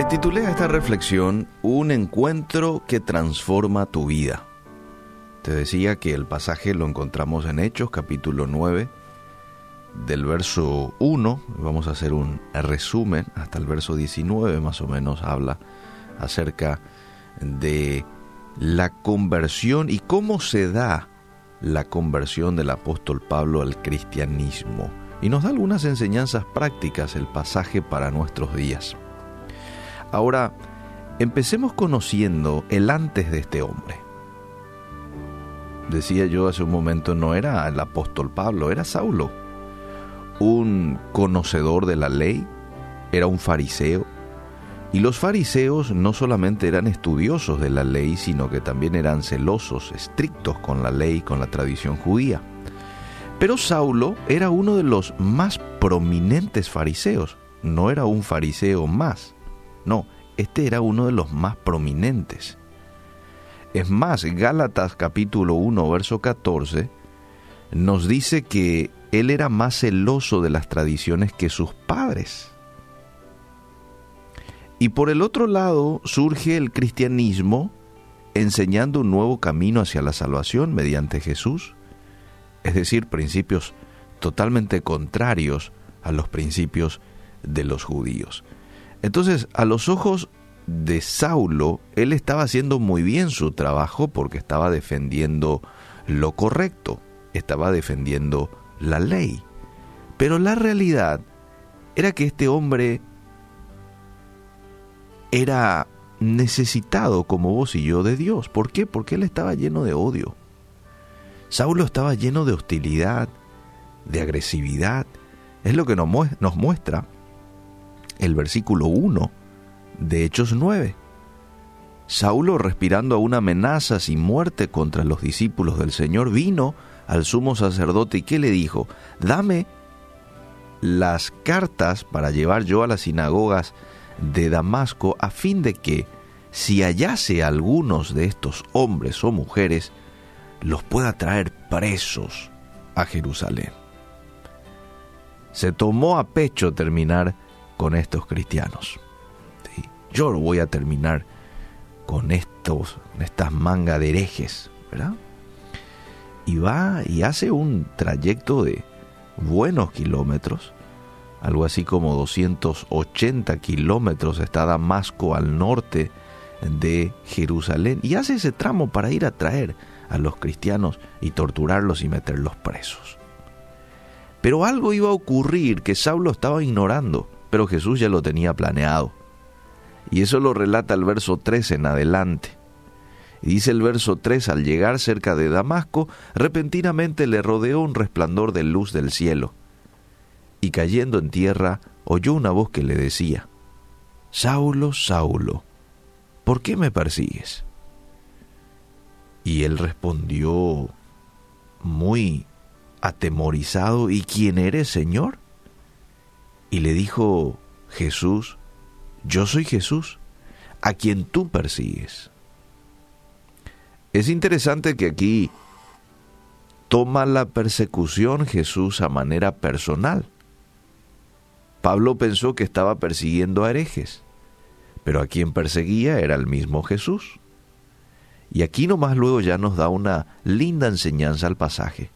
Le titulé a esta reflexión Un encuentro que transforma tu vida. Te decía que el pasaje lo encontramos en Hechos capítulo 9, del verso 1, vamos a hacer un resumen, hasta el verso 19 más o menos habla acerca de la conversión y cómo se da la conversión del apóstol Pablo al cristianismo. Y nos da algunas enseñanzas prácticas el pasaje para nuestros días. Ahora, empecemos conociendo el antes de este hombre. Decía yo hace un momento, no era el apóstol Pablo, era Saulo, un conocedor de la ley, era un fariseo, y los fariseos no solamente eran estudiosos de la ley, sino que también eran celosos, estrictos con la ley, con la tradición judía. Pero Saulo era uno de los más prominentes fariseos, no era un fariseo más. No, este era uno de los más prominentes. Es más, Gálatas capítulo 1, verso 14, nos dice que él era más celoso de las tradiciones que sus padres. Y por el otro lado surge el cristianismo enseñando un nuevo camino hacia la salvación mediante Jesús, es decir, principios totalmente contrarios a los principios de los judíos. Entonces, a los ojos de Saulo, él estaba haciendo muy bien su trabajo porque estaba defendiendo lo correcto, estaba defendiendo la ley. Pero la realidad era que este hombre era necesitado como vos y yo de Dios. ¿Por qué? Porque él estaba lleno de odio. Saulo estaba lleno de hostilidad, de agresividad. Es lo que nos muestra el versículo 1 de Hechos 9. Saulo, respirando aún amenazas y muerte contra los discípulos del Señor, vino al sumo sacerdote y ¿qué le dijo? Dame las cartas para llevar yo a las sinagogas de Damasco a fin de que, si hallase algunos de estos hombres o mujeres, los pueda traer presos a Jerusalén. Se tomó a pecho terminar con estos cristianos. Yo voy a terminar con estos, estas mangas de herejes, ¿verdad? Y va y hace un trayecto de buenos kilómetros, algo así como 280 kilómetros está Damasco al norte de Jerusalén, y hace ese tramo para ir a traer a los cristianos y torturarlos y meterlos presos. Pero algo iba a ocurrir que Saulo estaba ignorando pero Jesús ya lo tenía planeado. Y eso lo relata el verso 3 en adelante. Dice el verso 3, al llegar cerca de Damasco, repentinamente le rodeó un resplandor de luz del cielo. Y cayendo en tierra, oyó una voz que le decía, Saulo, Saulo, ¿por qué me persigues? Y él respondió muy atemorizado, ¿y quién eres, Señor? Y le dijo Jesús, yo soy Jesús, a quien tú persigues. Es interesante que aquí toma la persecución Jesús a manera personal. Pablo pensó que estaba persiguiendo a herejes, pero a quien perseguía era el mismo Jesús. Y aquí nomás luego ya nos da una linda enseñanza al pasaje,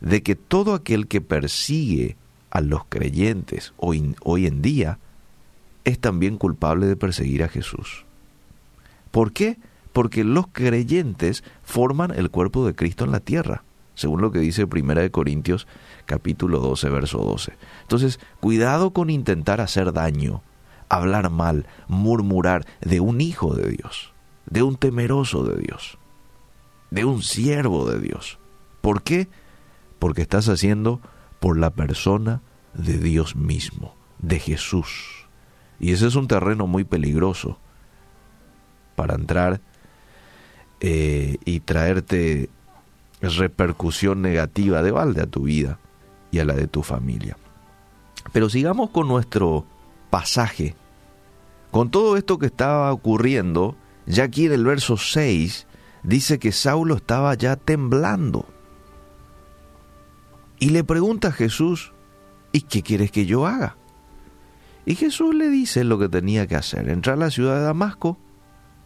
de que todo aquel que persigue a los creyentes hoy, hoy en día es también culpable de perseguir a Jesús. ¿Por qué? Porque los creyentes forman el cuerpo de Cristo en la tierra, según lo que dice Primera de Corintios capítulo 12, verso 12. Entonces, cuidado con intentar hacer daño, hablar mal, murmurar de un hijo de Dios, de un temeroso de Dios, de un siervo de Dios. ¿Por qué? Porque estás haciendo por la persona de Dios mismo, de Jesús. Y ese es un terreno muy peligroso para entrar eh, y traerte repercusión negativa de balde a tu vida y a la de tu familia. Pero sigamos con nuestro pasaje. Con todo esto que estaba ocurriendo, ya aquí en el verso 6 dice que Saulo estaba ya temblando. Y le pregunta a Jesús, ¿y qué quieres que yo haga? Y Jesús le dice lo que tenía que hacer. Entrar a la ciudad de Damasco,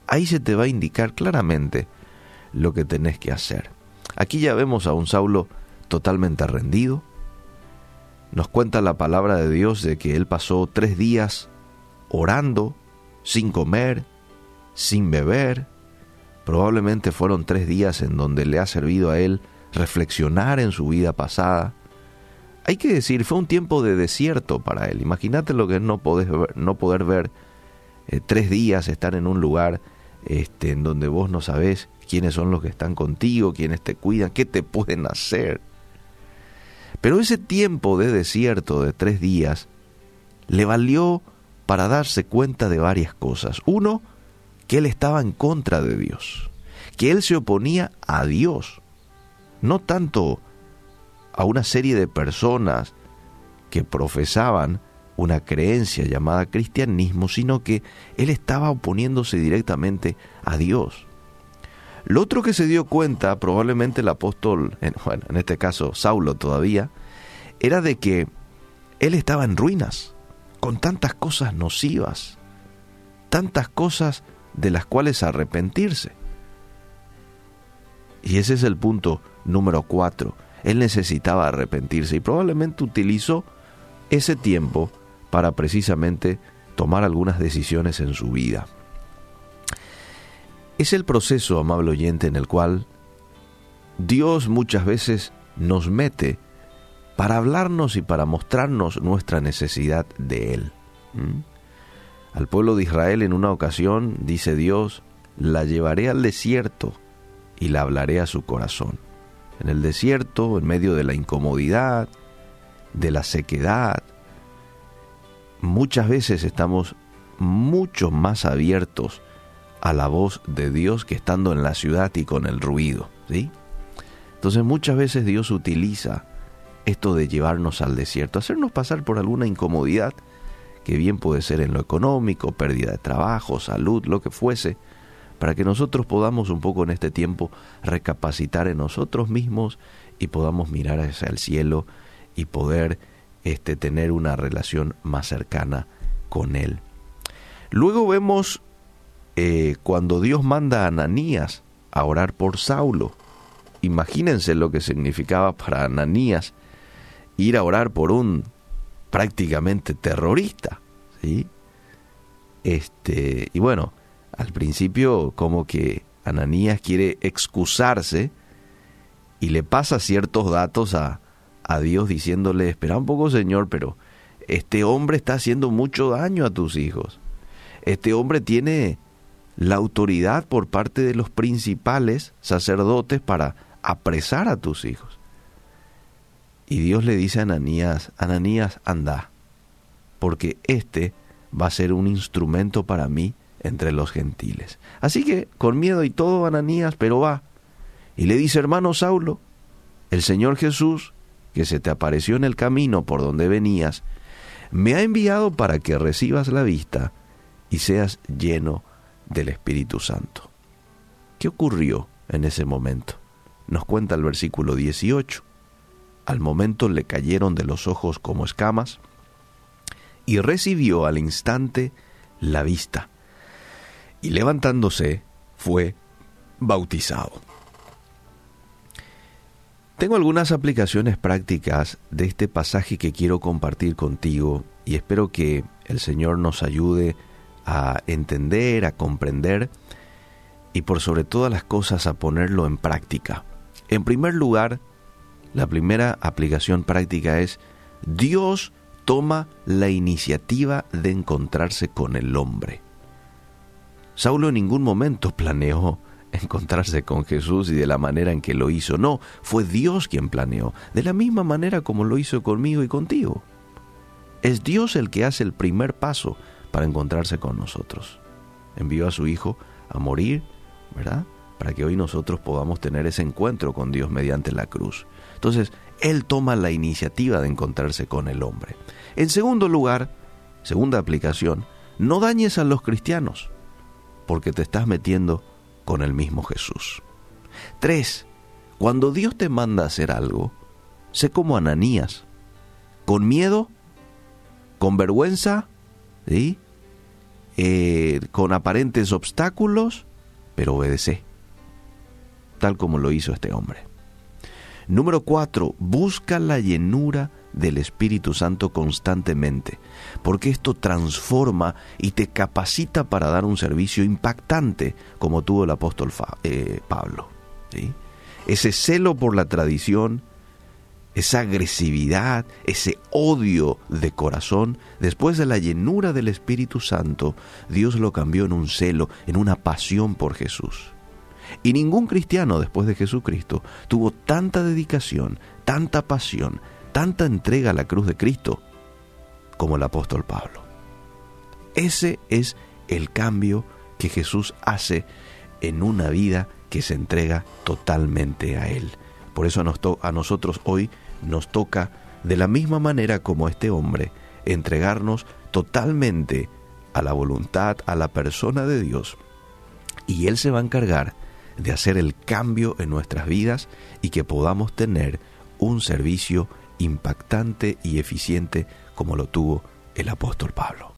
ahí se te va a indicar claramente lo que tenés que hacer. Aquí ya vemos a un Saulo totalmente rendido. Nos cuenta la palabra de Dios de que él pasó tres días orando, sin comer, sin beber. Probablemente fueron tres días en donde le ha servido a él reflexionar en su vida pasada. Hay que decir, fue un tiempo de desierto para él. Imagínate lo que es no, ver, no poder ver eh, tres días, estar en un lugar este, en donde vos no sabés quiénes son los que están contigo, quiénes te cuidan, qué te pueden hacer. Pero ese tiempo de desierto de tres días le valió para darse cuenta de varias cosas. Uno, que él estaba en contra de Dios, que él se oponía a Dios, no tanto a una serie de personas que profesaban una creencia llamada cristianismo, sino que él estaba oponiéndose directamente a Dios. Lo otro que se dio cuenta, probablemente el apóstol, bueno, en este caso Saulo todavía, era de que él estaba en ruinas, con tantas cosas nocivas, tantas cosas de las cuales arrepentirse. Y ese es el punto número cuatro. Él necesitaba arrepentirse y probablemente utilizó ese tiempo para precisamente tomar algunas decisiones en su vida. Es el proceso, amable oyente, en el cual Dios muchas veces nos mete para hablarnos y para mostrarnos nuestra necesidad de Él. ¿Mm? Al pueblo de Israel en una ocasión, dice Dios, la llevaré al desierto y la hablaré a su corazón. En el desierto, en medio de la incomodidad, de la sequedad, muchas veces estamos mucho más abiertos a la voz de Dios que estando en la ciudad y con el ruido, ¿sí? Entonces muchas veces Dios utiliza esto de llevarnos al desierto, hacernos pasar por alguna incomodidad, que bien puede ser en lo económico, pérdida de trabajo, salud, lo que fuese, para que nosotros podamos un poco en este tiempo recapacitar en nosotros mismos y podamos mirar hacia el cielo y poder este, tener una relación más cercana con Él. Luego vemos eh, cuando Dios manda a Ananías a orar por Saulo. Imagínense lo que significaba para Ananías ir a orar por un prácticamente terrorista, ¿sí? Este, y bueno, al principio como que Ananías quiere excusarse y le pasa ciertos datos a, a Dios diciéndole, espera un poco Señor, pero este hombre está haciendo mucho daño a tus hijos. Este hombre tiene la autoridad por parte de los principales sacerdotes para apresar a tus hijos. Y Dios le dice a Ananías, Ananías, anda, porque este va a ser un instrumento para mí entre los gentiles. Así que, con miedo y todo, Ananías, pero va. Y le dice, hermano Saulo, el Señor Jesús, que se te apareció en el camino por donde venías, me ha enviado para que recibas la vista y seas lleno del Espíritu Santo. ¿Qué ocurrió en ese momento? Nos cuenta el versículo 18. Al momento le cayeron de los ojos como escamas y recibió al instante la vista. Y levantándose fue bautizado. Tengo algunas aplicaciones prácticas de este pasaje que quiero compartir contigo y espero que el Señor nos ayude a entender, a comprender y por sobre todas las cosas a ponerlo en práctica. En primer lugar, la primera aplicación práctica es Dios toma la iniciativa de encontrarse con el hombre. Saulo en ningún momento planeó encontrarse con Jesús y de la manera en que lo hizo. No, fue Dios quien planeó, de la misma manera como lo hizo conmigo y contigo. Es Dios el que hace el primer paso para encontrarse con nosotros. Envió a su Hijo a morir, ¿verdad? Para que hoy nosotros podamos tener ese encuentro con Dios mediante la cruz. Entonces, Él toma la iniciativa de encontrarse con el hombre. En segundo lugar, segunda aplicación, no dañes a los cristianos, porque te estás metiendo con el mismo Jesús. Tres, cuando Dios te manda a hacer algo, sé como Ananías, con miedo, con vergüenza ¿sí? Eh, con aparentes obstáculos, pero obedece, tal como lo hizo este hombre. Número cuatro, busca la llenura del Espíritu Santo constantemente, porque esto transforma y te capacita para dar un servicio impactante como tuvo el apóstol eh, Pablo. Ese celo por la tradición, esa agresividad, ese odio de corazón, después de la llenura del Espíritu Santo, Dios lo cambió en un celo, en una pasión por Jesús. Y ningún cristiano después de Jesucristo tuvo tanta dedicación, tanta pasión, tanta entrega a la cruz de Cristo como el apóstol Pablo. Ese es el cambio que Jesús hace en una vida que se entrega totalmente a Él. Por eso a, nosotros hoy nos toca, de la misma manera como este hombre, entregarnos totalmente a la voluntad, a la persona de Dios. Y Él se va a encargar de hacer el cambio en nuestras vidas y que podamos tener un servicio impactante y eficiente como lo tuvo el apóstol Pablo.